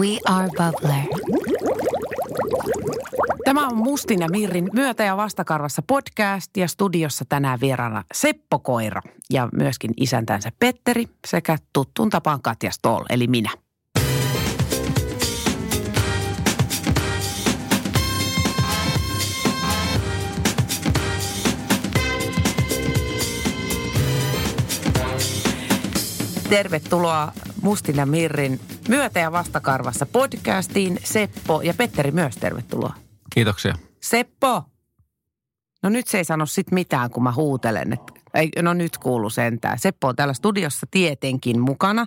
We are Bubbler. Tämä on Mustin ja Mirrin myötä- ja vastakarvassa podcast ja studiossa tänään vieraana Seppo Koira ja myöskin isäntänsä Petteri sekä tuttuun tapaan Katja Stoll eli minä. Tervetuloa Mustin ja Mirrin myötä- ja vastakarvassa podcastiin. Seppo ja Petteri myös tervetuloa. Kiitoksia. Seppo! No nyt se ei sano sit mitään, kun mä huutelen. Et, ei, no nyt kuuluu sentään. Seppo on täällä studiossa tietenkin mukana.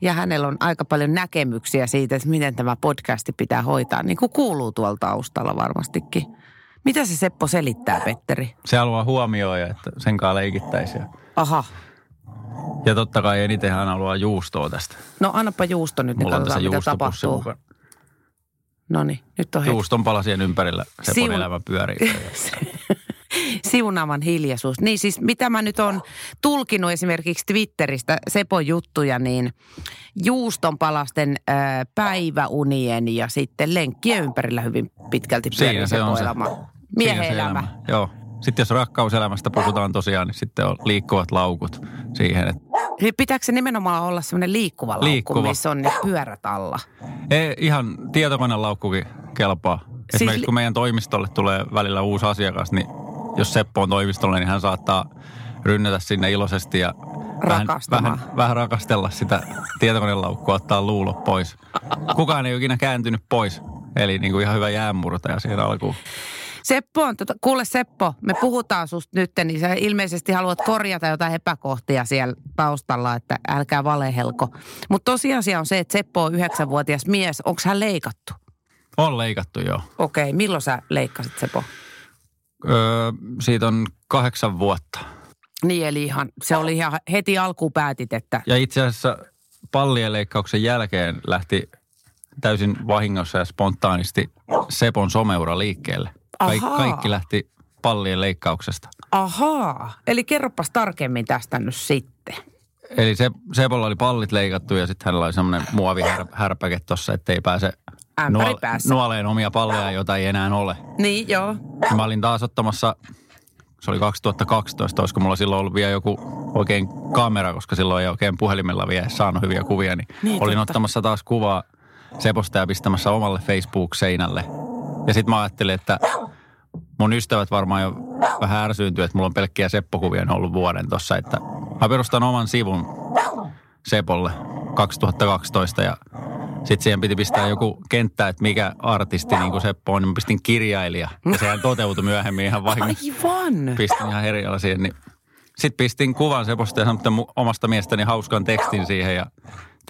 Ja hänellä on aika paljon näkemyksiä siitä, että miten tämä podcasti pitää hoitaa. Niin kuin kuuluu tuolla taustalla varmastikin. Mitä se Seppo selittää, Petteri? Se haluaa huomioida, että sen kanssa leikittäisiin. Aha. Ja totta kai eniten hän haluaa juustoa tästä. No annapa juusto nyt, niin Mulla tässä katsotaan mitä tapahtuu. No niin, nyt on hetki. Juuston palasien ympärillä Sepon Siun- elämä pyörii. siunaavan hiljaisuus. Niin siis mitä mä nyt on tulkinut esimerkiksi Twitteristä Sepon juttuja, niin juustonpalasten äh, päiväunien ja sitten lenkkien ympärillä hyvin pitkälti pyörii Siinä se on se. elämä. Miehen se elämä. Joo. Sitten jos rakkauselämästä puhutaan tosiaan, niin sitten on liikkuvat laukut siihen. Että Niin Pitääkö se nimenomaan olla semmoinen liikkuva laukku, Liikkuva. missä on ne pyörät alla? ei, ihan tietokonelaukkukin kelpaa. Siis Esimerkiksi li- kun meidän toimistolle tulee välillä uusi asiakas, niin jos Seppo on toimistolle, niin hän saattaa rynnätä sinne iloisesti ja vähän, vähän, vähän rakastella sitä tietokonelaukkua, ottaa luulot pois. Kukaan ei ole ikinä kääntynyt pois. Eli niin kuin ihan hyvä jäänmurtaja siihen alkuun. Seppo on, tota, kuule Seppo, me puhutaan susta nyt, niin sä ilmeisesti haluat korjata jotain epäkohtia siellä taustalla, että älkää valehelko. Mutta tosiasia on se, että Seppo on yhdeksänvuotias mies. Onko hän leikattu? On leikattu jo. Okei, milloin sä leikkasit Seppo? Öö, siitä on kahdeksan vuotta. Niin, eli ihan, se oli ihan heti alkuun päätit, että Ja itse asiassa pallien leikkauksen jälkeen lähti täysin vahingossa ja spontaanisti Sepon someura liikkeelle. Kaik, kaikki lähti pallien leikkauksesta. ahaa, eli kerropas tarkemmin tästä nyt sitten. Eli se, Sepolla oli pallit leikattu ja sitten hänellä oli semmoinen muovihärpäke tuossa, ettei pääse päässä. nuoleen omia palleja, joita ei enää ole. Niin, joo. Ja Mä olin taas ottamassa, se oli 2012, olisiko mulla silloin ollut vielä joku oikein kamera, koska silloin ei oikein puhelimella vielä saanut hyviä kuvia, niin, Niin, olin totta. ottamassa taas kuvaa Seposta ja pistämässä omalle Facebook-seinälle. Ja sitten mä ajattelin, että mun ystävät varmaan jo vähän ärsyyntyy, että mulla on pelkkiä Seppo-kuvia on ollut vuoden tossa, että mä perustan oman sivun Sepolle 2012 ja sitten siihen piti pistää joku kenttä, että mikä artisti niin kuin Seppo on, niin mä pistin kirjailija. Ja sehän toteutui myöhemmin ihan vahingossa. Aivan. Pistin ihan herjalla siihen, niin sitten pistin kuvan Seposta ja omasta miestäni hauskan tekstin siihen ja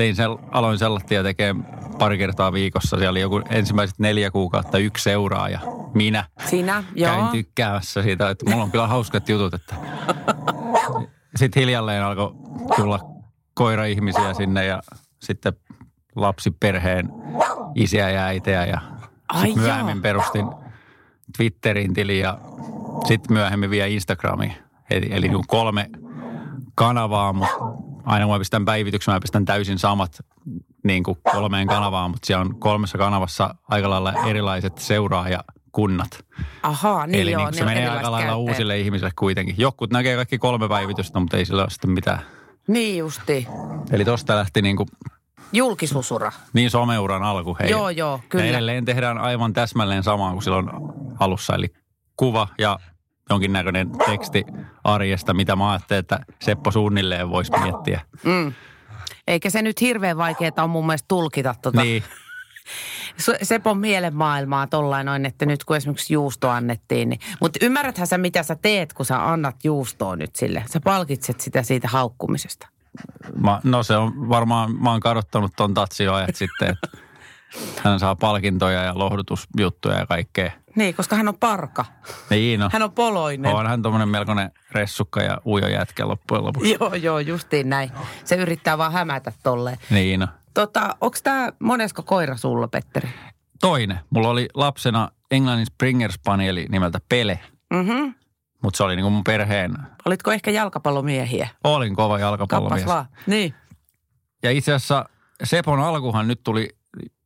tein sel, aloin sellattia tekemään pari kertaa viikossa. Siellä oli joku ensimmäiset neljä kuukautta yksi seuraaja. Minä Sinä, joo. käin tykkäämässä siitä, että mulla on kyllä hauskat jutut. Että. Sitten hiljalleen alkoi tulla koira-ihmisiä sinne ja sitten lapsiperheen isiä ja äitejä ja Ai myöhemmin jaa. perustin Twitterin tili ja sitten myöhemmin vielä Instagramiin. Eli, eli niin kolme kanavaa, mutta aina kun mä pistän päivityksen, mä pistän täysin samat niin kuin kolmeen kanavaan, mutta siellä on kolmessa kanavassa aika lailla erilaiset seuraajakunnat. Ahaa, niin Eli joo. niin se menee aika lailla käyttäjät. uusille ihmisille kuitenkin. Jokut näkee kaikki kolme päivitystä, mutta ei sillä ole sitten mitään. Niin justi. Eli tosta lähti niin, kuin, Julkisusura. niin someuran alku. Hei. Joo, joo, Ja kyllä. edelleen tehdään aivan täsmälleen samaa kuin silloin alussa. Eli kuva ja jonkinnäköinen teksti arjesta, mitä mä ajattelin, että Seppo suunnilleen voisi miettiä. Mm. Eikä se nyt hirveän vaikeaa on mun mielestä tulkita tota Niin, Sepon mielenmaailmaa tollain noin, että nyt kun esimerkiksi juusto annettiin. Niin. Mutta ymmärräthän sä, mitä sä teet, kun sä annat juustoa nyt sille? Sä palkitset sitä siitä haukkumisesta. mä, no se on varmaan, mä oon kadottanut ton tatsi jo ajat sitten, että hän saa palkintoja ja lohdutusjuttuja ja kaikkea. Niin, koska hän on parka. Niin, no. Hän on poloinen. On hän tommonen melkoinen ressukka ja ujo jätkä loppujen lopuksi. Joo, joo, justiin näin. Se yrittää vaan hämätä tolleen. Niin, no. Tota, onks tää monesko koira sulla, Petteri? Toinen. Mulla oli lapsena Englannin Springer Spanieli nimeltä Pele. Mhm. Mutta se oli niinku mun perheen, Olitko ehkä jalkapallomiehiä? olin kova Kappas jalkapallomies. vaan. Niin. Ja itse asiassa Sepon alkuhan nyt tuli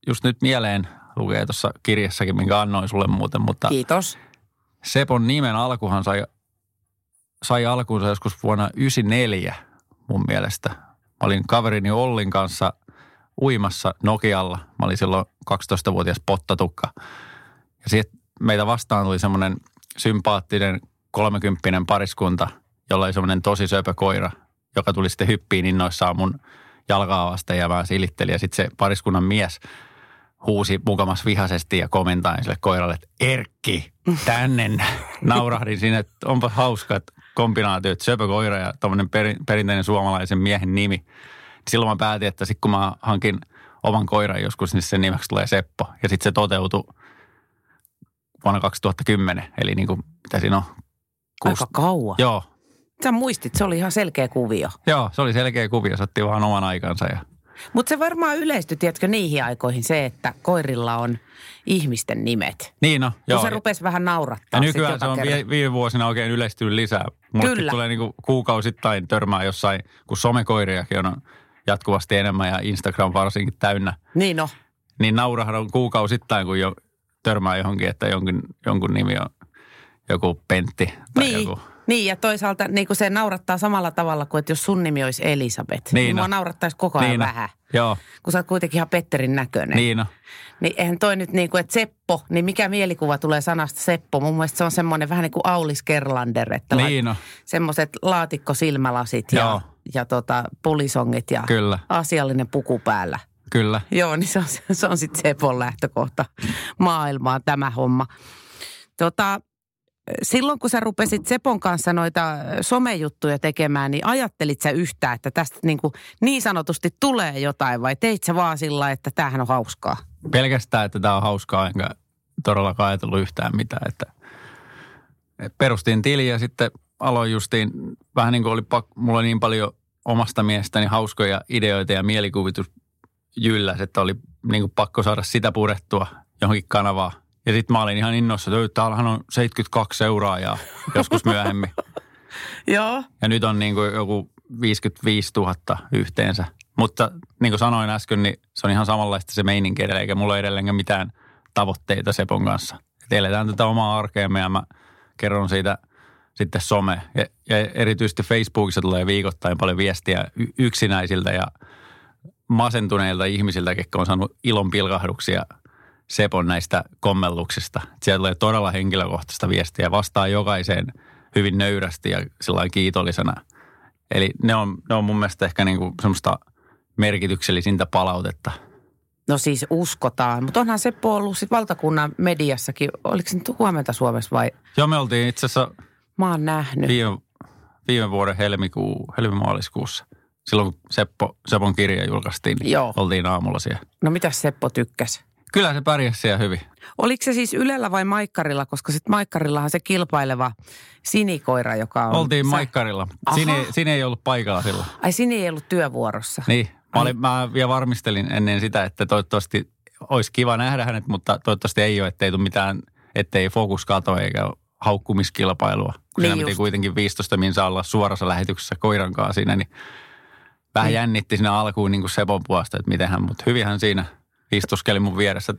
just nyt mieleen, lukee tuossa kirjassakin, minkä annoin sulle muuten, mutta Kiitos. Sepon nimen alkuhan sai, sai alkuunsa joskus vuonna 94 mun mielestä. Mä olin kaverini Ollin kanssa uimassa Nokialla. Mä olin silloin 12-vuotias pottatukka. Ja meitä vastaan tuli semmoinen sympaattinen kolmekymppinen pariskunta, jolla oli semmoinen tosi söpö koira, joka tuli sitten hyppiin innoissaan mun jalkaa vasten ja mä silittelin. Ja sitten se pariskunnan mies huusi mukamas vihaisesti ja komentaen sille koiralle, että Erkki, tänne. Naurahdin siinä, että onpa hauska, että kombinaatio, että söpö koira ja tuommoinen peri, perinteinen suomalaisen miehen nimi. Silloin mä päätin, että sitten kun mä hankin oman koiran joskus, niin sen nimeksi tulee Seppo. Ja sitten se toteutui vuonna 2010, eli niin kuin, mitä siinä on? Aika kauan. Joo, Sä muistit, se oli ihan selkeä kuvio. joo, se oli selkeä kuvio, se otti vaan oman aikansa ja Mutta se varmaan yleistyi, tiedätkö, niihin aikoihin se, että koirilla on ihmisten nimet. Niin no, Joo. se rupesi vähän naurattaa Ja nykyään se on vie, viime vuosina oikein yleistynyt lisää. Mulle Kyllä. tulee niinku kuukausittain törmää jossain, kun somekoiriakin on jatkuvasti enemmän ja Instagram varsinkin täynnä. Niin no, Niin naurahan on kuukausittain, kun jo törmää johonkin, että jonkun, jonkun nimi on joku Pentti tai niin. joku. Niin, ja toisaalta niin kuin se naurattaa samalla tavalla kuin, että jos sun nimi olisi Elisabeth, niin, mua naurattaisi koko ajan Niin no. vähän. Joo, Kun sä oot kuitenkin ihan Petterin näköinen. niin. Niin eihän toi nyt niin kuin, että Seppo, niin mikä mielikuva tulee sanasta Seppo? Mun mielestä se on semmoinen vähän niin kuin Aulis Gerlander, että Niin no, semmoiset laatikkosilmälasit ja, Joo. ja tota, pulisongit ja kyllä, asiallinen puku päällä. kyllä. Joo, niin se on, se on sitten Sepon lähtökohta maailmaan tämä homma. Tota, silloin kun sä rupesit Sepon kanssa noita somejuttuja tekemään, niin ajattelit sä yhtään, että tästä niin, kuin niin sanotusti tulee jotain vai teit sä vaan sillä, että tämähän on hauskaa? Pelkästään, että tämä on hauskaa, enkä todellakaan ajatellut yhtään mitään. Että perustin tili ja sitten aloin justiin, vähän niin kuin oli pak, mulla oli niin paljon omasta mielestäni hauskoja ideoita ja mielikuvitus jylläs, että oli niin kuin pakko saada sitä purettua johonkin kanavaan. Ja sitten mä olin ihan innossa, että täällähän on 72 seuraajaa joskus myöhemmin. Joo. Ja nyt on niin kuin joku 55 000 yhteensä. Mutta niin kuin sanoin äsken, niin se on ihan samanlaista se meininki edelleen, eikä mulla ole edelleenkään mitään tavoitteita Sepon kanssa. Et eletään tätä omaa arkeamme ja mä kerron siitä sitten some. Ja, ja erityisesti Facebookissa tulee viikoittain paljon viestiä yksinäisiltä ja masentuneilta ihmisiltä, ketkä on saanut ilon pilkahduksia Sepon näistä kommelluksista. Et Sieltä tulee todella henkilökohtaista viestiä. Vastaa jokaiseen hyvin nöyrästi ja sillä kiitollisena. Eli ne on, ne on mun mielestä ehkä niinku semmoista merkityksellisintä palautetta. No siis uskotaan, mutta onhan Seppo ollut sit valtakunnan mediassakin. Oliko se nyt huomenta Suomessa vai? Joo, me oltiin itse asiassa Mä oon nähnyt. viime, viime vuoden helmikuu, helmimaaliskuussa. Silloin kun Seppo, Sepon kirja julkaistiin, niin Joo. oltiin aamulla siellä. No mitä Seppo tykkäsi? Kyllä se pärjäsi siellä hyvin. Oliko se siis Ylellä vai Maikkarilla, koska sitten Maikkarillahan se kilpaileva sinikoira, joka on... Oltiin sä- Maikkarilla. Aha. Sini, Sini ei ollut paikalla silloin. Ai Sini ei ollut työvuorossa. Niin, mä, olin, mä vielä varmistelin ennen sitä, että toivottavasti olisi kiva nähdä hänet, mutta toivottavasti ei ole, ettei tule mitään, ettei fokus kato eikä haukkumiskilpailua. Kun Niin siinä kuitenkin 15 minsa olla suorassa lähetyksessä koiran kanssa siinä, niin vähän Niin. jännitti siinä alkuun niin kuin Sepon puolesta, että miten hän, mutta hyvin hän siinä istuskeli mun vieressä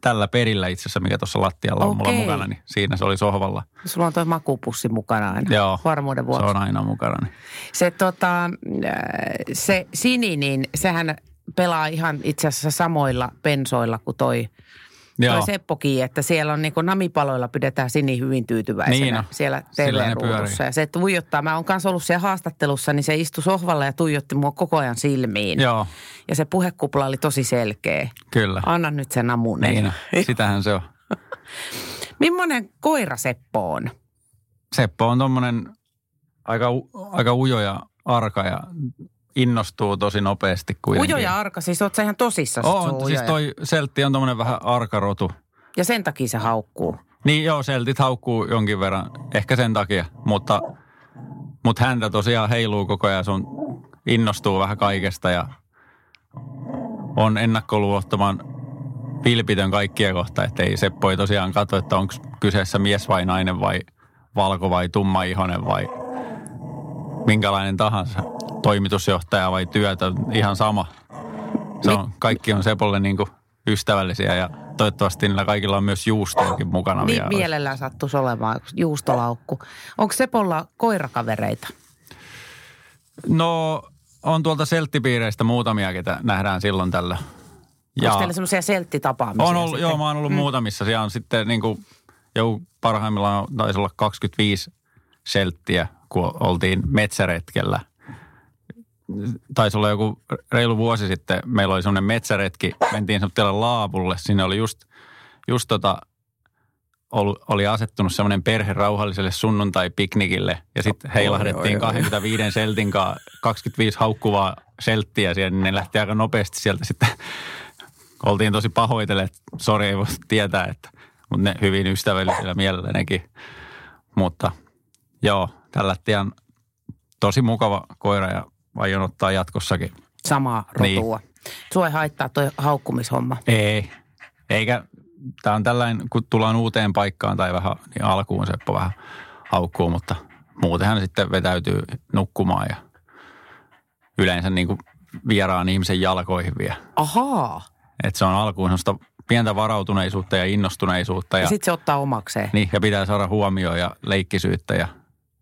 tällä perillä itse asiassa, mikä tuossa lattialla on mulla Okei. mukana, niin siinä se oli sohvalla. Sulla on tuo makupussi mukana aina. Joo, Varmuuden Se vuoksi. on aina mukana. Niin. Se, tota, äh, se Sini, niin sehän pelaa ihan itse asiassa samoilla pensoilla kuin toi, Joo, toi Seppokin, että siellä on niin namipaloilla pidetään Sini hyvin tyytyväisenä Niin on. siellä TV-ruudussa. Ja se tuijottaa, mä oon kanssa ollut siellä haastattelussa, niin se istui sohvalla ja tuijotti mua koko ajan silmiin. joo, Ja se puhekupla oli tosi selkeä. kyllä. Anna nyt sen amunen. Niin, on. sitähän se on. Millainen koira Seppo on? Seppo on tommonen aika, aika ujo ja arka ja innostuu tosi nopeasti kuitenkin. Ujo ja arka, siis oot sä ihan tosissaan? On, siis ja- toi seltti on tommonen vähän arkarotu. Ja sen takia se haukkuu. Niin joo, seltit haukkuu jonkin verran, ehkä sen takia, mutta, mutta häntä tosiaan heiluu koko ajan, se on, innostuu vähän kaikesta ja on ennakkoluottoman vilpitön kaikkia kohtaan, että ei Seppo ei tosiaan katso, että onko kyseessä mies vai nainen vai valko vai tummaihonen vai minkälainen tahansa toimitusjohtaja vai työtä, ihan sama. Se on, kaikki on Sepolle niin kuin ystävällisiä ja toivottavasti niillä kaikilla on myös juustoakin mukana Niin vielä. mielellään sattuisi olemaan juustolaukku. Onko Sepolla koirakavereita? No on tuolta selttipiireistä muutamia, ketä nähdään silloin tällä. Onko teillä semmoisia selttitapaamisia? on ollut, sitten? joo, mä oon ollut mm. muutamissa. Siellä on sitten niin kuin, joku parhaimmillaan taisi olla 25 selttiä, kun oltiin metsäretkellä. Taisi olla joku reilu vuosi sitten, meillä oli semmoinen metsäretki, mentiin semmoiselle laavulle. Sinne oli just, just tota, oli asettunut semmoinen perhe rauhalliselle sunnuntai-piknikille. Ja sitten heilahdettiin oi, oi. 25 seltin kanssa, 25 haukkuvaa selttiä siellä, niin ne lähti aika nopeasti sieltä sitten. Oltiin tosi pahoitelle, että sori ei voi tietää, että, mutta ne hyvin ystävällisellä mielellä nekin. Mutta joo, tällä on tosi mukava koira ja aion ottaa jatkossakin. Samaa rotua. Niin. Sua ei haittaa toi haukkumishomma. Ei, eikä tämä on tällainen, kun tullaan uuteen paikkaan tai vähän niin alkuun Seppo vähän haukkuu, mutta muutenhan sitten vetäytyy nukkumaan ja yleensä niin kuin vieraan ihmisen jalkoihin vie. Ahaa. Et se on alkuun sellaista pientä varautuneisuutta ja innostuneisuutta. Ja, Ja sitten se ottaa omakseen. niin, ja pitää saada huomioon ja leikkisyyttä ja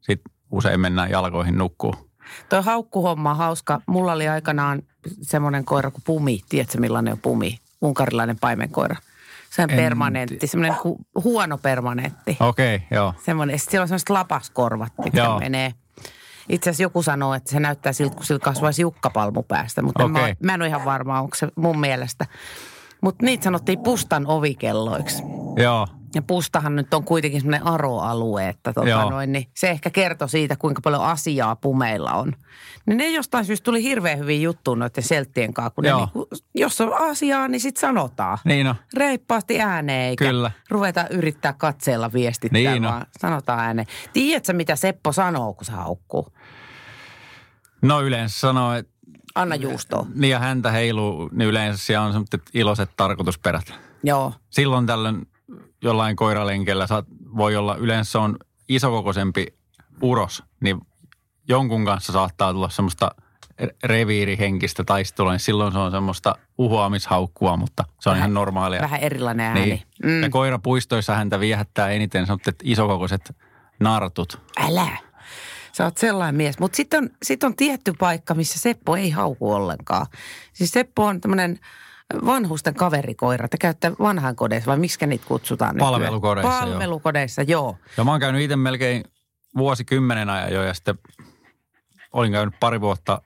sitten usein mennään jalkoihin nukkuu. Toi haukkuhomma on hauska. Mulla oli aikanaan semmoinen koira kuin Pumi. Tiedätkö millainen on Pumi? Unkarilainen paimenkoira. Se on En permanentti, semmoinen hu- huono permanentti. Okei, okay, joo. Semmoinen, sitten siellä on semmoiset lapaskorvat, mitkä Joo. menee. Itse asiassa joku sanoo, että se näyttää siltä, kun sillä kasvaisi jukkapalmu päästä, mutta okay. mä, mä en ole ihan varma, onko se mun mielestä. Mutta niitä sanottiin pustan ovikelloiksi. Joo, Ja pustahan nyt on kuitenkin semmoinen aroalue, että tota noin, niin se ehkä kertoi siitä, kuinka paljon asiaa pumeilla on. Niin ne jostain syystä tuli hirveän hyvin juttuun noiden selttien kanssa, kun ne niinku, jos on asiaa, niin sitten sanotaan. niin no. Reippaasti ääneen, eikä Kyllä. ruveta yrittää katseella viestittää, Niin on. vaan sanotaan ääneen. Tiedätkö, mitä Seppo sanoo, kun se haukkuu? No yleensä sanoo, että Anna juustoa. niin ja häntä heiluu, niin yleensä siellä on semmoiset iloiset tarkoitusperät. Joo. silloin tällöin jollain koiralenkellä saat, voi olla, yleensä on isokokoisempi uros, niin jonkun kanssa saattaa tulla semmoista re- reviirihenkistä taistelua, niin silloin se on semmoista uhoamishaukkua, mutta se on Vähän- ihan normaalia. Vähän erilainen ääni. Niin. Mm. Ja koirapuistoissa häntä viehättää eniten semmoiset isokokoiset nartut. Älä. Sä oot sellainen mies. Mutta sitten on, sit on tietty paikka, missä Seppo ei hauku ollenkaan. Siis Seppo on tämmöinen vanhusten kaverikoira. Te käytte vanhainkodeissa vai miksi niitä kutsutaan nykyään? Palvelukodeissa, joo. Palvelukodeissa, joo. Ja mä oon käynyt itse melkein vuosikymmenen ajan jo ja sitten olin käynyt pari vuotta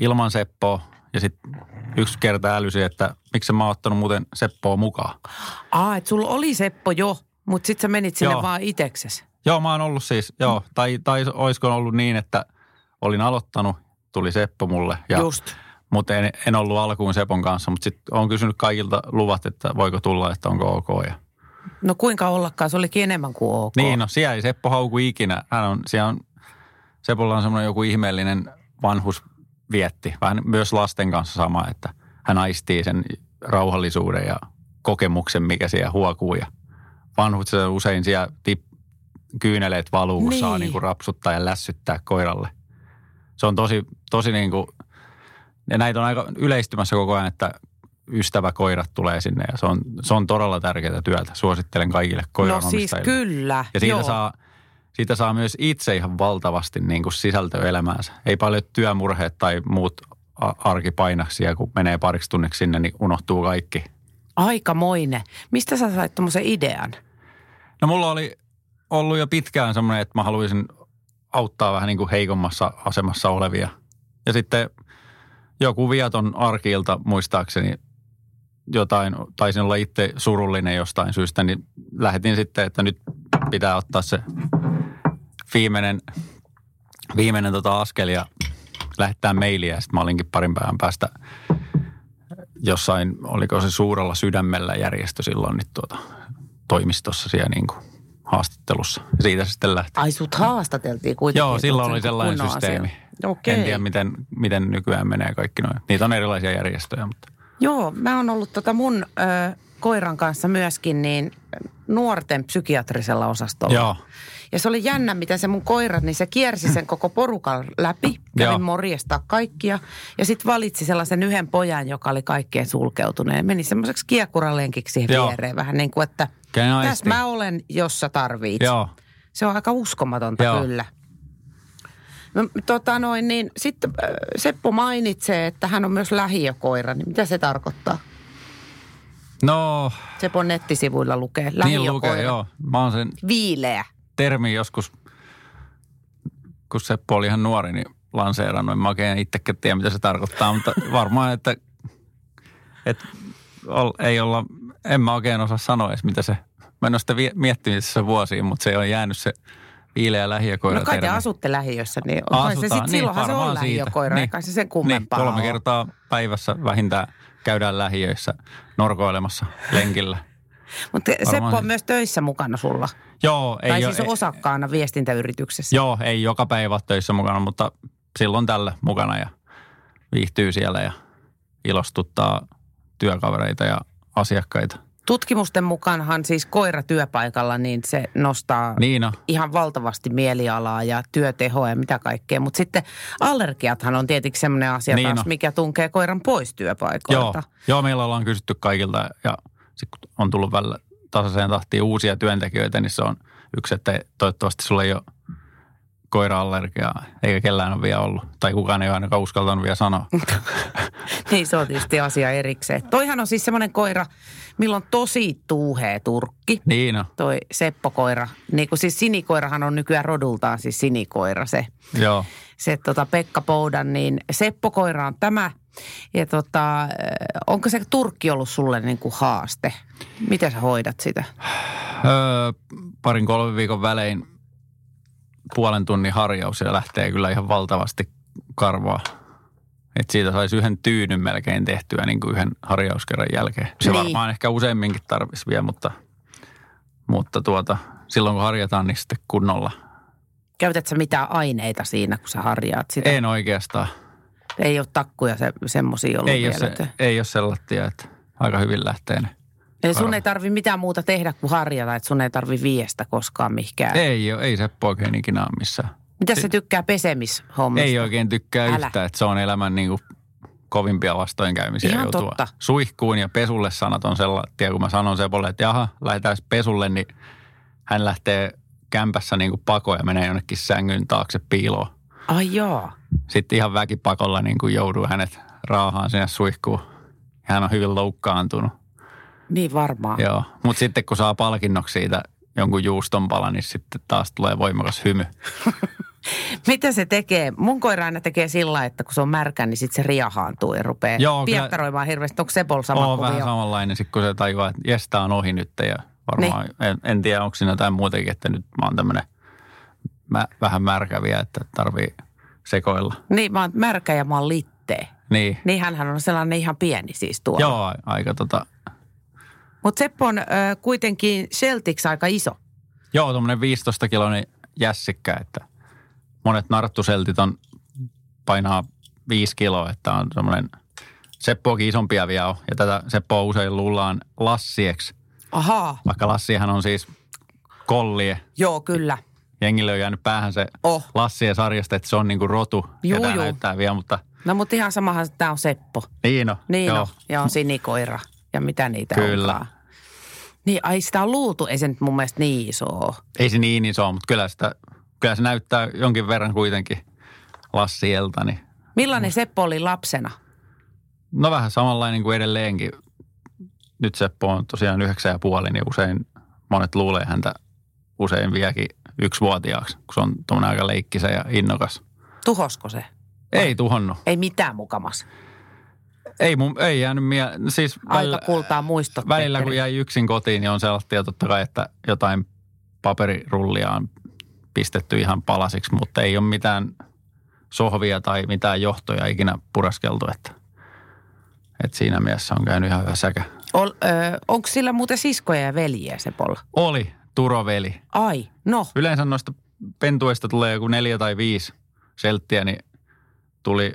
ilman Seppoa ja sitten yksi kerta älysi, että miksi mä oon ottanut muuten Seppoa mukaan. Aa, että sulla oli Seppo jo, mutta sitten sä menit sinne Joo. vaan itseksesi. Joo, mä oon ollut siis, joo, tai, tai olisiko ollut niin, että olin aloittanut, tuli Seppo mulle. Ja, Just. Mutta en, en ollut alkuun Sepon kanssa, mutta sitten olen kysynyt kaikilta luvat, että voiko tulla, että onko ok. Ja, No kuinka ollakaan, se olikin enemmän kuin ok. Niin, no siellä ei Seppo hauku ikinä. Hän on, siellä on, Sepolla on semmoinen joku ihmeellinen vanhusvietti. Vähän myös lasten kanssa sama, että hän aistii sen rauhallisuuden ja kokemuksen, mikä siellä huokuu. Ja vanhut se usein siellä tip, kyyneleet valuu, kun Niin. saa niin kuin rapsuttaa ja lässyttää koiralle. Se on tosi, tosi niin kuin, ja näitä on aika yleistymässä koko ajan, että ystäväkoirat tulee sinne ja se on, se on todella tärkeää työtä. Suosittelen kaikille No siis koiranomistajille. kyllä. Ja siitä joo. saa, siitä saa myös itse ihan valtavasti niin kuin sisältöä elämäänsä. Ei paljon työmurheet tai muut arkipainaksia, kun menee pariksi tunniksi sinne, niin unohtuu kaikki. Aikamoinen. Mistä sä sait tuommoisen idean? No mulla oli ollut jo pitkään semmoinen, että mä haluaisin auttaa vähän niin kuin heikommassa asemassa olevia. Ja sitten joku viaton arkiilta muistaakseni jotain, taisin olla itse surullinen jostain syystä, niin lähetin sitten, että nyt pitää ottaa se viimeinen, viimeinen tota askel ja lähettää mailia. Sitten mä olinkin parin päivän päästä jossain, oliko se suurella sydämellä järjestö silloin niin tuota, toimistossa siellä niin kuin haastattelussa. Siitä sitten lähti. Ai sut haastateltiin kuitenkin. Joo, silloin oli sellainen systeemi. asia. Okei. En tiedä, miten, miten nykyään menee kaikki noin. Niitä on erilaisia järjestöjä, mutta Joo, mä oon ollut tota mun ö, koiran kanssa myöskin niin nuorten psykiatrisella osastolla. Joo. Ja se oli jännä, mitä se mun koira, niin se kiersi sen koko porukan läpi. Kävi morjestaa kaikkia. Ja sitten valitsi sellaisen yhden pojan, joka oli kaikkeen sulkeutuneen. Meni semmoiseksi kiekuralenkiksi siihen Joo. viereen. Vähän niin kuin, että tässä mä olen, jos sä tarvit. Joo. Se on aika uskomatonta Joo. kyllä. No, tota noin, niin sitten äh, Seppo mainitsee, että hän on myös lähiökoira. Niin mitä se tarkoittaa? No, Sepon nettisivuilla lukee niin lähiökoira. lukee, joo. Mä oon sen Viileä. termi joskus, kun Seppo oli ihan nuori, niin lanseerannut. En mä oikein itsekään tiedä, mitä se tarkoittaa, mutta varmaan, että, että ol, ei olla, en mä oikein osaa sanoa edes, mitä se, mä en ole sitä miettinyt tässä vuosiin, mutta se on jäänyt se viileä lähiökoira No kai te asutte lähiössä, niin kai se Asutaan, sit, silloinhan se on lähiökoira, niin. eikä se sen kummempaa niin, kolme ole. kertaa päivässä vähintään käydään lähiöissä norkoilemassa lenkillä. Mutta Seppo on myös töissä mukana sulla. Joo, ei tai ole- siis osakkaana viestintäyrityksessä. Joo, ei joka päivä ole töissä mukana, mutta silloin tällä mukana ja viihtyy siellä ja ilostuttaa työkavereita ja asiakkaita. Tutkimusten mukaanhan siis koira työpaikalla, niin se nostaa Niin on. ihan valtavasti mielialaa ja työtehoa ja mitä kaikkea. Mutta sitten allergiathan on tietenkin semmoinen asia Niin taas, mikä tunkee koiran pois Joo, työpaikoilta. joo, meillä ollaan kysytty kaikilta ja sitten kun on tullut välillä tasaiseen tahtiin uusia työntekijöitä, niin se on yksi, että toivottavasti sulla ei ole koira-allergiaa, eikä kellään ole vielä ollut. Tai kukaan ei ole ainakaan uskaltanut vielä sanoa. Niin se on tietysti asia erikseen. Toihan on siis semmoinen koira, millä on tosi tuuhea turkki. niin on, Toi Seppo-koira. Niin kuin siis sinikoirahan on nykyään rodultaan siis sinikoira se. joo. Se tota Pekka Poudan, niin Seppo-koira on tämä. Ja tota, äh, onko se turkki ollut sulle niin kuin haaste? Miten sä hoidat sitä? Öö, parin kolmen viikon välein puolen tunnin harjaus ja lähtee kyllä ihan valtavasti karvaa. Et siitä saisi yhden tyynyn melkein tehtyä niin kuin yhden harjauskerran jälkeen. Se Niin. varmaan ehkä useamminkin tarvisi vielä, mutta, mutta tuota, silloin kun harjataan, niin sitten kunnolla. Käytät sä mitään aineita siinä, kun sä harjaat sitä? En oikeastaan. Ei ole takkuja se, semmosia ollut Ei ole, vielä. se, että- ei ole sellaisia, että aika hyvin lähtee ne. Eli sun ei tarvi mitään muuta tehdä kuin harjata, että sun ei tarvi viestä koskaan mihinkään. Ei ole, ei Seppo oikein ikinä ole missään. Mitä se tykkää pesemishommista? Ei oikein tykkää Älä. Yhtään, että se on elämän niin kuin kovimpia vastoinkäymisiä Ihan joutua. totta. Suihkuun ja pesulle sanat on sellaisia, kun mä sanon Sepolle, että jaha, lähdetään pesulle, niin hän lähtee kämpässä niin kuin pakoon ja menee jonnekin sängyn taakse piiloon. Ai joo. Sitten ihan väkipakolla niin kuin jouduu hänet raahaan sinne suihkuun. Ja hän on hyvin loukkaantunut. Niin varmaan. Joo. Mutta sitten kun saa palkinnoksi siitä jonkun juustonpala, niin sitten taas tulee voimakas hymy. Mitä se tekee? Mun koira aina tekee sillä että kun se on märkä, niin sitten se riahaantuu ja rupeaa Joo, kyllä- piektaroimaan hirveästi. Onko Sepol sama on kuvio? vähän samanlainen, sit kun se tajuaa, että jes, tää on ohi nyt ja varmaan, Niin. en, en, tiedä, onko siinä jotain muutakin, että nyt mä oon tämmönen mä, vähän märkä vielä, että tarvii sekoilla. Niin, mä oon märkä ja mä oon littee. Niin, Niin hänhän on sellainen ihan pieni siis tuo. joo, aika tota, Mutta Seppo on ö, kuitenkin Celtics aika iso. joo, tuommoinen 15 kiloinen jässikkä, että monet narttuseltit on, painaa 5 kiloa, että on semmoinen, Seppoakin isompia vielä on, ja tätä Seppoa usein luullaan Lassieksi, Ahaa. vaikka Lassihan on siis kollie, Joo, kyllä. jengille on jäänyt päähän se Oh. Lassien sarjasta, että se on niinku rotu, Juu, ketä juu. näyttää vielä, mutta No mutta ihan samahan tämä on Seppo. niin on. Niin joo. on. Ja on sinikoira. Ja mitä niitä Kyllä. onkaan. Niin, ai sitä on luultu. Ei se nyt mun mielestä niin iso. Ei se niin iso, mutta kyllä, sitä, kyllä se näyttää jonkin verran kuitenkin Lassielta. Niin. Millainen Seppo oli lapsena? No vähän samanlainen kuin edelleenkin. Nyt Seppo on tosiaan yhdeksän ja puoli, niin usein monet luulee häntä usein vieläkin yksivuotiaaksi, kun se on tuommoinen aika leikkisä ja innokas. Tuhosko se? Ei tuhonnut. Ei mitään mukamas. Ei, mun, ei jäänyt mie- siis Aika kultaa muistot. Välillä kun jäi yksin kotiin, niin on sellaista totta kai, että jotain paperirullia on pistetty ihan palasiksi, mutta ei ole mitään sohvia tai mitään johtoja ikinä puraskeltu, että, että siinä mielessä on käynyt ihan hyvä säkä. Ol, ö, onko sillä muuten siskoja ja veljiä Sepolla? Oli Turoveli. Ai, no. Yleensä noista pentuista tulee joku neljä tai viisi selttiä, niin tuli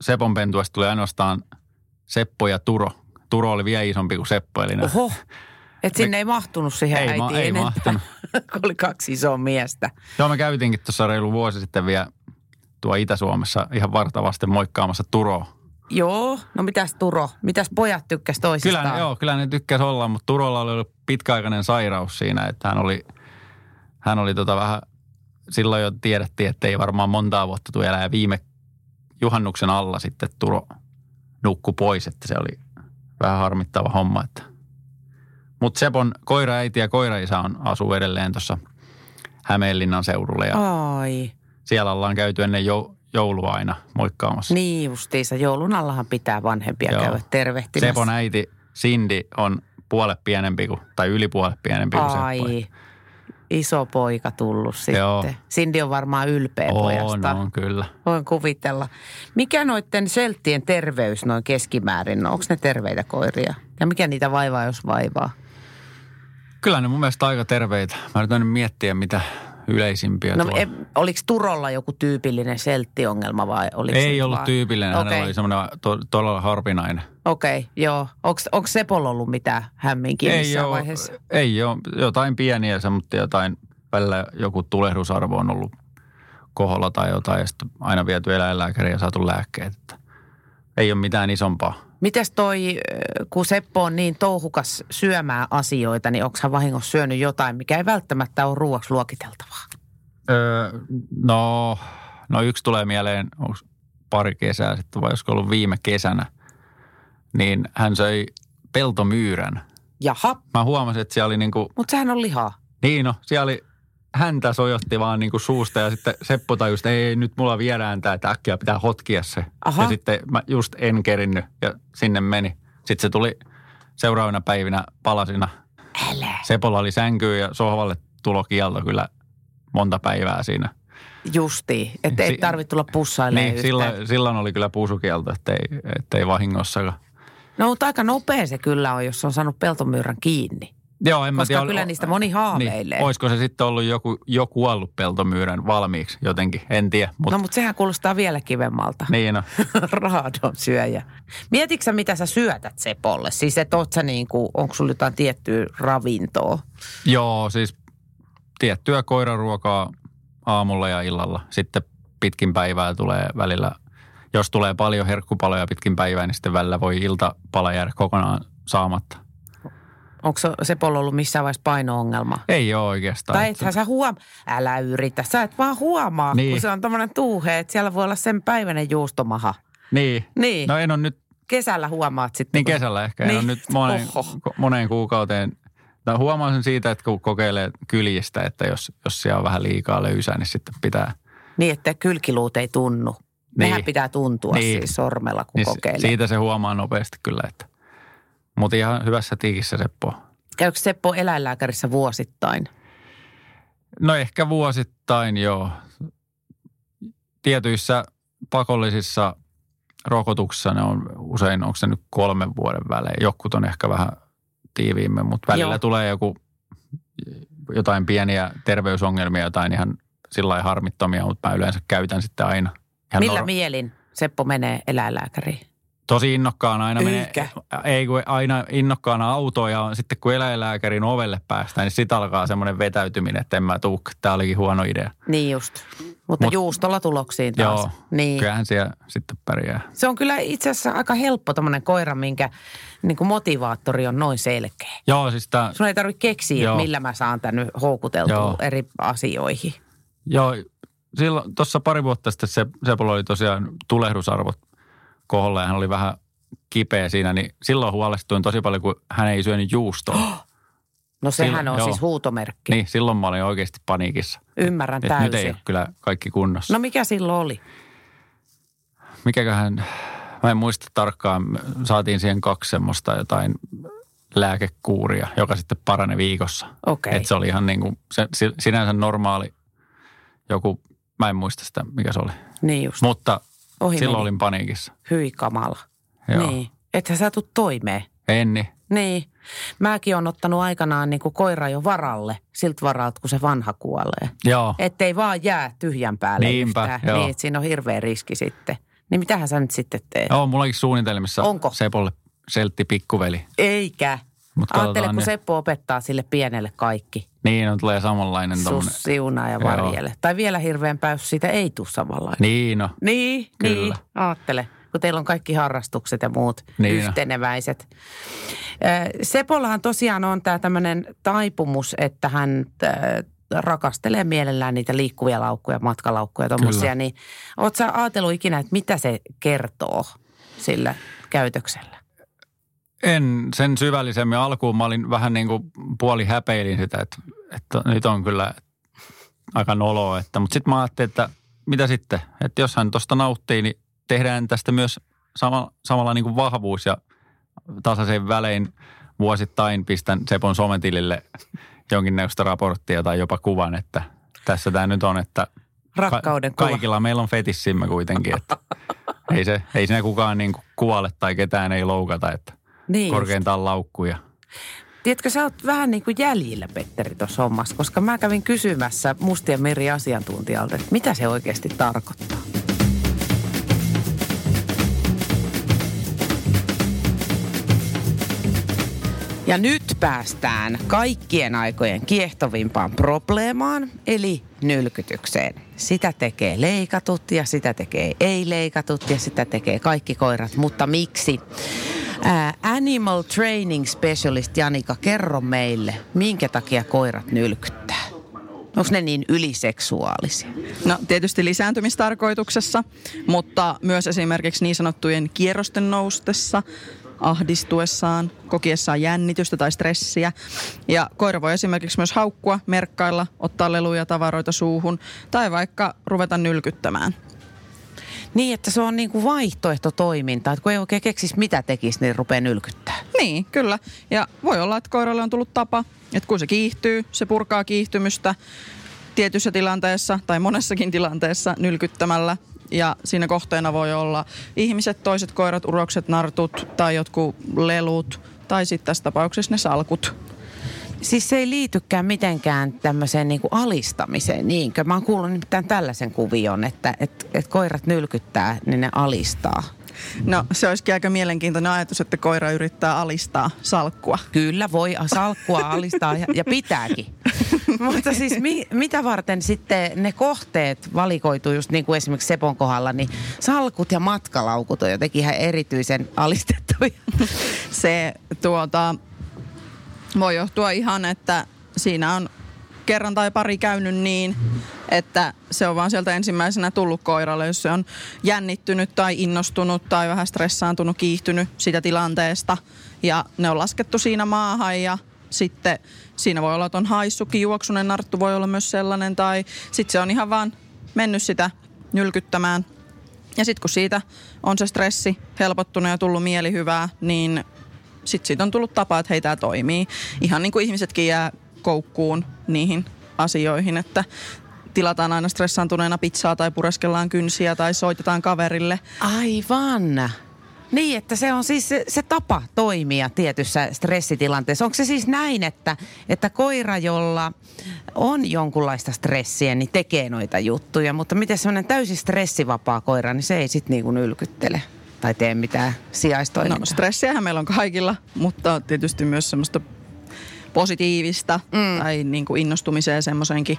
Sepon pentuista tuli ainoastaan Seppo ja Turo. Turo oli vielä isompi kuin Seppo. Eli Oho, että sinne ei mahtunut siihen Ei ma- äitiin ei enempää, mahtunut. kun oli kaksi isoa miestä. Joo, me käytiinkin tuossa reilu vuosi sitten vielä tuo Itä-Suomessa ihan vartavasti moikkaamassa Turoa. Joo, no mitäs Turo? Mitäs pojat tykkäs toisistaan? Kyllä, joo, kyllä ne tykkäs olla, mutta Turolla oli ollut pitkäaikainen sairaus siinä, että hän oli, hän oli tota vähän, silloin jo tiedettiin, että ei varmaan montaa vuotta tule elää viime juhannuksen alla sitten Turo nukku pois, että se oli vähän harmittava homma. Että. Mutta Sepon koiraäiti ja koiraisä on, asuu edelleen tuossa Hämeenlinnan seudulla ja Ai, siellä ollaan käyty ennen jou, joulua aina moikkaamassa. niin justiinsa. Joulun allahan pitää vanhempia Joo. käydä tervehtimässä. Sepon äiti Cindy on puolet pienempi kuin, tai yli puolet pienempi kuin Seppo. Ai, iso poika tullut sitten. Joo. Cindy on varmaan ylpeä On, pojasta. on, kyllä. Voin kuvitella. Mikä noiden selttien terveys noin keskimäärin? No, onko ne terveitä koiria? Ja mikä niitä vaivaa, jos vaivaa? Kyllä ne mun mielestä aika terveitä. Mä yritän miettiä, mitä yleisimpiä No, tuolla. e, oliko Turolla joku tyypillinen selttiongelma vai oliko Ei ollut vaan- tyypillinen, Okei. hänellä oli semmoinen to, todella harvinainen. Okei, okay, joo. Onko Sepolla ollut mitään hämminkiä ei missään ole, vaiheessa? ei ole, jotain pieniä, se, mutta jotain, välillä joku tulehdusarvo on ollut koholla tai jotain, ja sitten aina viety eläinlääkäriin ja saatu lääkkeet. Että ei ole mitään isompaa. Mites toi, kun Seppo on niin touhukas syömään asioita, niin onko hän vahingossa syönyt jotain, mikä ei välttämättä ole ruoaksi luokiteltavaa? Öö, no, no yksi tulee mieleen, onko pari kesää sitten vai olisiko ollut viime kesänä, niin hän söi peltomyyrän. Jaha, Mä huomasin, että siellä oli niinku, mutta sehän on lihaa. niin no, siellä oli häntä sojotti vaan niinku suusta ja sitten Seppo tajusi, että ei nyt mulla viedään tää, että äkkiä pitää hotkia se. Aha. Ja sitten mä just en kerinnyt ja sinne meni. Sitten se tuli seuraavina päivinä palasina. Älä. Sepolla oli sänkyy ja sohvalle tulokielto kyllä monta päivää siinä. Justiin, että ei Si- tarvitse tulla pussailemaan Niin, yhtään. silloin, silloin oli kyllä puusukielto, ettei, ettei vahingossakaan. No mutta aika nopea se kyllä on, jos on saanut peltomyyrän kiinni. Joo, en mä Koska tiedä. kyllä niistä moni haaveilee. Niin, olisiko se sitten ollut joku, jo kuollut peltomyyrän valmiiksi jotenkin, en tiedä. Mutta No mutta sehän kuulostaa vielä kivemmalta. niin no. Raadon syöjä. Mietitkö sä, mitä sä syötät Sepolle? Siis että oot sä niin kuin, onko sulla jotain tiettyä ravintoa? Joo, siis tiettyä koiraruokaa aamulla ja illalla. Sitten pitkin päivää tulee välillä, jos tulee paljon herkkupaloja pitkin päivää, niin sitten välillä voi iltapala jäädä kokonaan saamatta. Onko se- Sepolla ollut missään vaiheessa paino-ongelma? Ei ole oikeastaan. Tai ethän sä huomaa, älä yritä, sä et vaan huomaa, Niin. kun se on tommonen tuuhe, että siellä voi olla sen päiväinen juustomaha. Niin. Niin, No en ole nyt kesällä huomaat sitten. Niin kun- kesällä ehkä. En Niin. ole nyt moneen, Oho. moneen kuukauteen. No, huomaan sen siitä, että kun kokeilee kyljistä, että jos, jos siellä on vähän liikaa löysää, niin sitten pitää. Niin, että kylkiluut ei tunnu. Niin. Nehän pitää tuntua Niin. siis sormella, kun Niin kokeilee. siitä se huomaa nopeasti kyllä. Että. Mutta ihan hyvässä tiikissä Seppo. Käykö Seppo eläinlääkärissä vuosittain? No ehkä vuosittain joo. Tietyissä pakollisissa rokotuksissa ne on usein, onko se nyt kolmen vuoden välein. Jokut on ehkä vähän tiiviimmin, mutta välillä Joo. tulee joku jotain pieniä terveysongelmia, jotain ihan sillä harmittomia, mutta mä yleensä käytän sitten aina. Ihan Millä nor- mielin Seppo menee eläinlääkäriin? Tosi innokkaana aina Eikä. menee, ei kun aina innokkaana autoon ja sitten kun eläinlääkärin ovelle päästään, niin sitten alkaa semmoinen vetäytyminen, että en mä tuu, tämä olikin huono idea. Niin just. Mutta Mut- juustolla tuloksiin taas. Joo, niin. kyllähän siellä sitten pärjää. Se on kyllä itse asiassa aika helppo tämmöinen koira, minkä niin kuin motivaattori on noin selkeä. Joo, siis tää, Sun ei tarvitse keksiä, Joo. millä mä saan tän nyt houkuteltua Joo. eri asioihin. joo, silloin tuossa pari vuotta sitten se, Sepolla oli tosiaan tulehdusarvot koholla ja hän oli vähän kipeä siinä, niin silloin huolestuin tosi paljon, kun hän ei syönyt juustoa. No sehän Silloin- on joo. siis huutomerkki. niin, silloin mä olin oikeasti paniikissa. Ymmärrän Et nyt ei täysin. ole kyllä kaikki kunnossa. No mikä silloin oli? mikäköhän, mä en muista tarkkaan, saatiin siihen kaksi semmoista jotain lääkekuuria, joka sitten parani viikossa. Okei. Et se oli ihan niin kuin, se, si- sinänsä normaali joku, mä en muista sitä, mikä se oli. Niin just. Mutta Ohi silloin meni. olin paniikissa. Hyi kamala. Joo. Niin. Ethän sä tuu toimeen. Enni. Niin. Mäkin on ottanut aikanaan niin kuin koira jo varalle, siltä varalta, kun se vanha kuolee. Joo. Ettei vaan jää tyhjän päälle Niinpä, yhtään. joo. Niin, että siinä on hirveä riski sitten. Niin mitähän sä nyt sitten teet? Joo, mullakin suunnitelmissa Onko? Sepolle seltti pikkuveli. Eikä. Mut Ajattele, kun ne. Seppo opettaa sille pienelle kaikki. Niin, on tulee samanlainen Sus, tommonen. siunaa ja Joo. varjele. Tai vielä hirveämpää, jos siitä ei tule samanlainen. Niin, no. Niin, Kyllä. niin. Ajattele, kun teillä on kaikki harrastukset ja muut Niin. yhteneväiset. Ö, Sepollahan tosiaan on tämä tämmöinen taipumus, että hän rakastelee mielellään niitä liikkuvia laukkuja, matkalaukkuja. Kyllä. Niin sä ajatellut ikinä, että mitä se kertoo sillä käytöksellä? En sen syvällisemmin. Alkuun mä olin vähän niin kuin puoli häpeilin sitä, että, että nyt on kyllä aika noloa. Että, mutta sitten mä ajattelin, että mitä sitten? Että jos hän tuosta nauttii, niin tehdään tästä myös sama, samalla niin kuin vahvuus ja tasaisen välein vuosittain pistän Sepon sometilille jonkinnäköistä raporttia tai jopa kuvan, että tässä tämä nyt on, että Rakkauden kuva. kaikilla meillä on fetissimme kuitenkin, että ei, se, ei siinä kukaan niin kuin kuvalle tai ketään ei loukata, että Niin just. korkeintaan laukkuja. Tiedätkö, sä oot vähän niin kuin jäljillä, Petteri, tuossa hommassa, koska mä kävin kysymässä Mustien meri asiantuntijalta, että mitä se oikeasti tarkoittaa. Ja nyt päästään kaikkien aikojen kiehtovimpaan probleemaan, eli nylkytykseen. Sitä tekee leikatut ja sitä tekee ei-leikatut ja sitä tekee kaikki koirat, mutta miksi? Ää, Animal Training Specialist Janika, kerro meille, minkä takia koirat nylkyttää? Onko ne niin yliseksuaalisia? No tietysti lisääntymistarkoituksessa, mutta myös esimerkiksi niin sanottujen kierrosten noustessa, ahdistuessaan, kokiessaan jännitystä tai stressiä. Ja koira voi esimerkiksi myös haukkua, merkkailla, ottaa leluja tavaroita suuhun tai vaikka ruveta nylkyttämään. Niin, että se on niin kuin vaihtoehtotoiminta, että kun ei oikein keksisi mitä tekisi, niin rupeaa nylkyttää. Niin, kyllä. Ja voi olla, että koiralle on tullut tapa, että kun se kiihtyy, se purkaa kiihtymystä tietyssä tilanteessa tai monessakin tilanteessa nylkyttämällä. Ja siinä kohteena voi olla ihmiset, toiset koirat, urokset, nartut tai jotkut lelut tai sitten tässä tapauksessa ne salkut. Siis se ei liitykään mitenkään tämmöiseen niin kuin alistamiseen, niinkö? Mä oon kuullut nimittäin tällaisen kuvion, että et, et koirat nylkyttää, niin ne alistaa. No se olisikin aika mielenkiintoinen ajatus, että koira yrittää alistaa salkkua. Kyllä voi salkkua alistaa ja, ja pitääkin. Mutta siis mi, mitä varten sitten ne kohteet valikoituu just niin kuin esimerkiksi Sepon kohdalla, niin salkut ja matkalaukut on jotenkin ihan erityisen alistettuja. Se tuota, voi johtua ihan, että siinä on kerran tai pari käynyt niin, että se on vaan sieltä ensimmäisenä tullut koiralle, jos se on jännittynyt tai innostunut tai vähän stressaantunut, kiihtynyt sitä tilanteesta. Ja ne on laskettu siinä maahan ja sitten siinä voi olla, että on haissukin, juoksunen narttu voi olla myös sellainen tai sitten se on ihan vaan mennyt sitä nylkyttämään. Ja sitten kun siitä on se stressi helpottunut ja tullut mielihyvää, niin sitten siitä on tullut tapa, että hei tämä toimii. Ihan niin kuin ihmisetkin jää koukkuun niihin asioihin, että tilataan aina stressaantuneena pizzaa tai pureskellaan kynsiä tai soitetaan kaverille. Aivan. Niin, että se on siis se, se tapa toimia tietyssä stressitilanteessa. Onko se siis näin, että, että koira, jolla on jonkunlaista stressiä, niin tekee noita juttuja, mutta miten semmoinen täysin stressivapaa koira, niin se ei sitten niinku nylkyttele tai tee mitään sijaistoimintaa? No stressiähän meillä on kaikilla, mutta tietysti myös semmoista positiivista mm. tai niin kuin innostumiseen semmoisenkin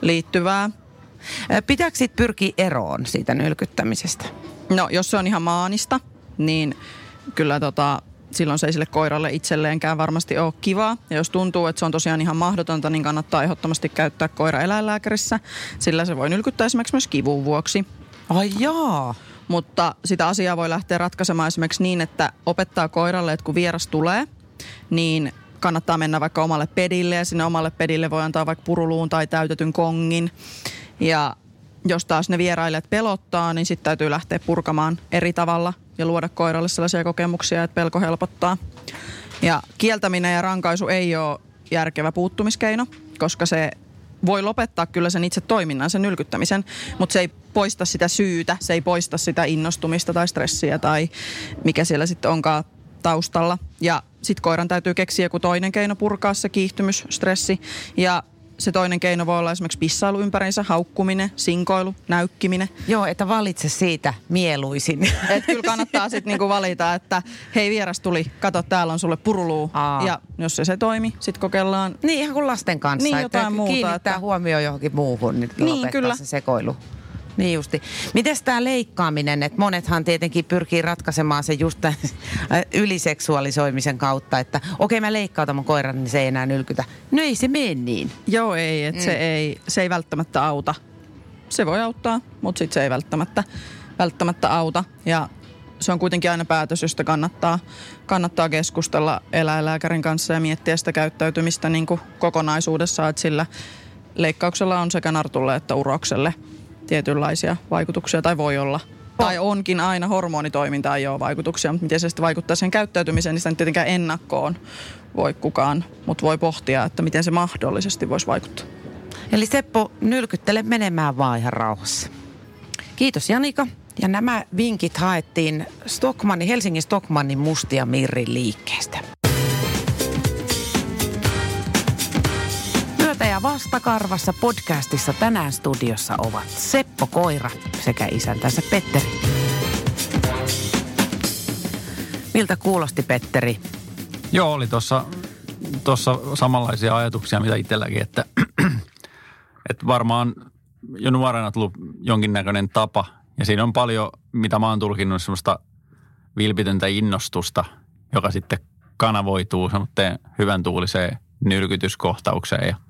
liittyvää. Pitääkö sit pyrkiä eroon siitä nylkyttämisestä? No jos se on ihan maanista, niin kyllä tota, silloin se ei sille koiralle itselleenkään varmasti ole kivaa. Ja jos tuntuu, että se on tosiaan ihan mahdotonta, niin kannattaa ehdottomasti käyttää koira eläinlääkärissä, sillä se voi nylkyttää esimerkiksi myös kivun vuoksi. Ai jaa. Mutta sitä asiaa voi lähteä ratkaisemaan esimerkiksi niin, että opettaa koiralle, että kun vieras tulee, niin kannattaa mennä vaikka omalle pedille ja sinne omalle pedille voi antaa vaikka puruluun tai täytetyn kongin. Ja jos taas ne vierailijat pelottaa, niin sitten täytyy lähteä purkamaan eri tavalla ja luoda koiralle sellaisia kokemuksia, että pelko helpottaa. Ja kieltäminen ja rankaisu ei ole järkevä puuttumiskeino, koska se voi lopettaa kyllä sen itse toiminnan, sen nylkyttämisen, mutta se ei poista sitä syytä, se ei poista sitä innostumista tai stressiä tai mikä siellä sitten onkaan taustalla. Ja sitten koiran täytyy keksiä joku toinen keino purkaa se kiihtymys, stressi ja se toinen keino voi olla esimerkiksi pissailu ympäriinsä, haukkuminen, sinkoilu, näykkiminen. Joo, että valitse siitä mieluisin. Et kyllä kannattaa sitten niinku valita, että hei vieras tuli, kato täällä on sulle puruluu. Aa. Ja jos se se toimi, sitten kokeillaan. Niin ihan kuin lasten kanssa. Niin, että jotain muuta, Kiinnittää että- huomioon johonkin muuhun, niin, Niin, kyllä. se sekoilu. Niin justi. Miten tämä leikkaaminen, että monethan tietenkin pyrkii ratkaisemaan se just tämän yliseksuaalisoimisen kautta, että okei mä leikkautan mun koiran, niin se ei enää nylkytä. No ei se mene niin. Joo ei, että mm. se, ei, se ei välttämättä auta. Se voi auttaa, mutta sitten se ei välttämättä, välttämättä auta. Ja se on kuitenkin aina päätös, josta kannattaa, kannattaa keskustella eläinlääkärin kanssa ja miettiä sitä käyttäytymistä niin kuin kokonaisuudessaan, että sillä leikkauksella on sekä nartulle että urokselle tietynlaisia vaikutuksia, tai voi olla. Tai onkin aina hormonitoimintaan ei ole vaikutuksia, mutta miten se sitten vaikuttaa sen käyttäytymiseen, niin sitä tietenkään ennakkoon voi kukaan, mutta voi pohtia, että miten se mahdollisesti voisi vaikuttaa. Eli Seppo, nylkyttele menemään vaan ihan rauhassa. Kiitos Janika. Ja nämä vinkit haettiin Stockmannin, Helsingin Stockmannin Mustia Mirrin liikkeestä. Vastakarvassa podcastissa tänään studiossa ovat Seppo Koira sekä isäntänsä Petteri. Miltä kuulosti Petteri? Joo, oli tuossa tossa samanlaisia ajatuksia, mitä itselläkin, että, että varmaan jo nuorena tullut jonkinnäköinen tapa. Ja siinä on paljon, mitä mä oon tulkinnut, semmoista vilpitöntä innostusta, joka sitten kanavoituu semmoitteen hyvän tuuliseen nyrkytyskohtaukseen ja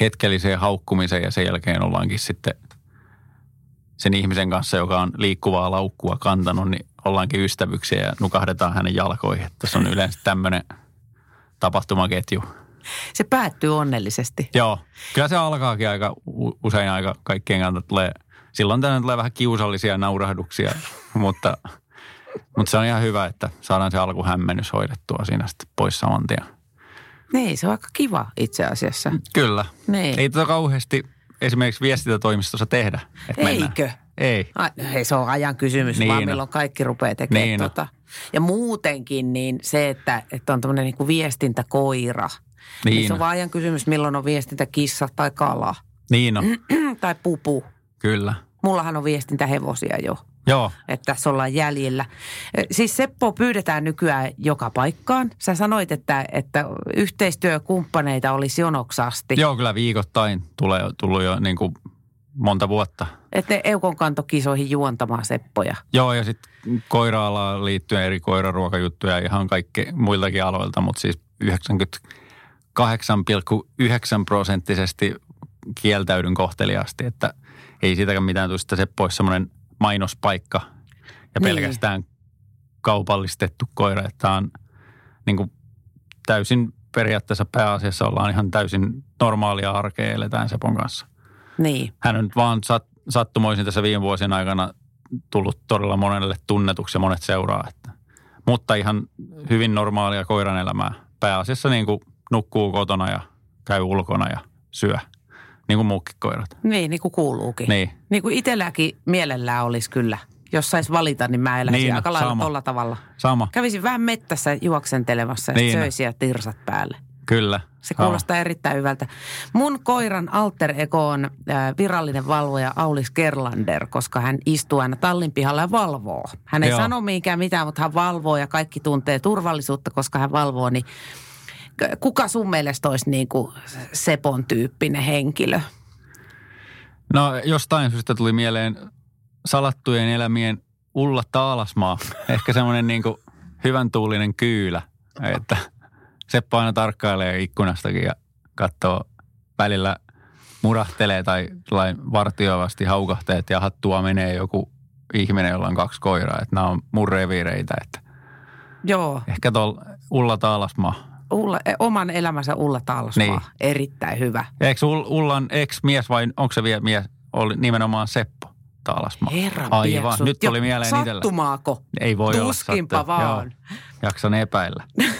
hetkelliseen haukkumiseen ja sen jälkeen ollaankin sitten sen ihmisen kanssa, joka on liikkuvaa laukkua kantanut, niin ollaankin ystävyksiä ja nukahdetaan hänen jalkoihin. Että Tässä on yleensä tämmöinen tapahtumaketju. Se päättyy onnellisesti. Joo, kyllä se alkaakin aika usein aika kaikkien kannalta tulee, silloin tänne tulee vähän kiusallisia naurahduksia, mutta, mutta se on ihan hyvä, että saadaan se alkuhämmennys hoidettua siinä sitten pois saman tien. Niin, se on aika kiva itse asiassa. Kyllä. Niin. Ei tätä kauheasti esimerkiksi viestintätoimistossa tehdä. Että mennään. Eikö? Ei. Ai, hei, se on ajan kysymys, niin vaan milloin kaikki rupeaa tekemään Niin tota. Ja muutenkin niin se, että, että on tämmöinen niin viestintäkoira. Niin, Niin se on on. vaan ajan kysymys, milloin on viestintäkissa tai kala Niin on, tai pupu. kyllä. Mullahan on viestintähevosia jo, Joo, että tässä ollaan jäljellä. Eh, Siis Seppo pyydetään nykyään joka paikkaan. Sä sanoit, että, että yhteistyökumppaneita olisi jonoksasti. joo kyllä viikoittain tulee, tullut jo niin kuin monta vuotta. Että ne Eukon kantokisoihin juontamaan Seppoja. Joo, ja sitten koira-alaan liittyen eri koiraruokajuttuja ihan kaikki muiltakin aloilta, mutta siis 98,9 prosenttisesti kieltäydyn kohteliaasti, että ei siitäkään mitään tule sitten se pois semmoinen mainospaikka ja Niin. pelkästään kaupallistettu koira, että tämä on niin kuin täysin periaatteessa pääasiassa ollaan ihan täysin normaalia arkea eletään Sepon kanssa Niin. hän on nyt vaan sat, sattumoisin tässä viime vuosien aikana tullut todella monelle tunnetuksi ja monet seuraa. Että. Mutta ihan hyvin normaalia koiran elämää. Pääasiassa niin kuin nukkuu kotona ja käy ulkona ja syö. Niin kuin muukin koirat. Niin, niin kuin kuuluukin. Niin. Niin kuin itselläkin mielellään olisi kyllä. Jos sais valita, niin mä eläisin Niin, aika lailla tolla tavalla. Sama, Kävisin vähän mettässä juoksentelemassa ja Niin. söisin ja tirsat päälle. kyllä. Se kuulostaa erittäin hyvältä. Mun koiran alter ego on äh, virallinen valvoja Aulis Gerlander, koska hän istuu aina tallin pihalla ja valvoo. Hän ei Joo. sano mihinkään mitään, mutta hän valvoo ja kaikki tuntee turvallisuutta, koska hän valvoo. Niin kuka sun mielestä olisi niin kuin Sepon tyyppinen henkilö? No jostain syystä tuli mieleen salattujen elämien Ulla Taalasmaa. Ehkä semmoinen niin kuin hyvän tuulinen kyylä, että Seppo aina tarkkailee ikkunastakin ja katsoo välillä murahtelee tai vartioivasti haukahteet ja hattua menee joku ihminen, jolla on kaksi koiraa. Että nämä on mun reviireitä. Että Joo, ehkä tuolla Ulla Taalasmaa. Ulla, eh, oman elämänsä Ulla Taalasmaa. Niin. Erittäin hyvä. Eikö Ull- Ullan ex-mies vai onko se vielä mies? Oli nimenomaan Seppo Taalasmaa. Herra Aivan, pieksut. nyt tuli mieleen itsellä. Sattumaako? Ei voi olla Tuskinpa sattua. vaan. Joo, jaksan epäillä.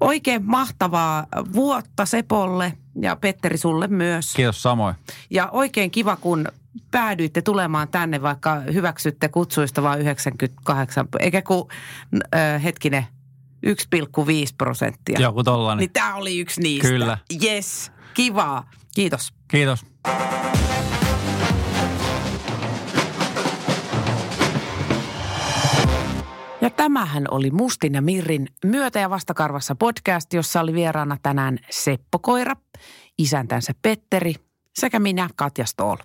Oikein mahtavaa vuotta Sepolle ja Petteri sulle myös. Kiitos samoin. Ja oikein kiva, kun päädyitte tulemaan tänne, vaikka hyväksytte kutsuista vain 98, eikä kun äh, hetkinen 1,5 prosenttia. Joku tollanen. Niin tämä oli yksi niistä. Kyllä. Yes. Kivaa. Kiitos. Kiitos. Ja tämähän oli Mustin ja Mirrin myötä- ja vastakarvassa podcast, jossa oli vieraana tänään Seppo Koira, isäntänsä Petteri sekä minä Katja Stoll.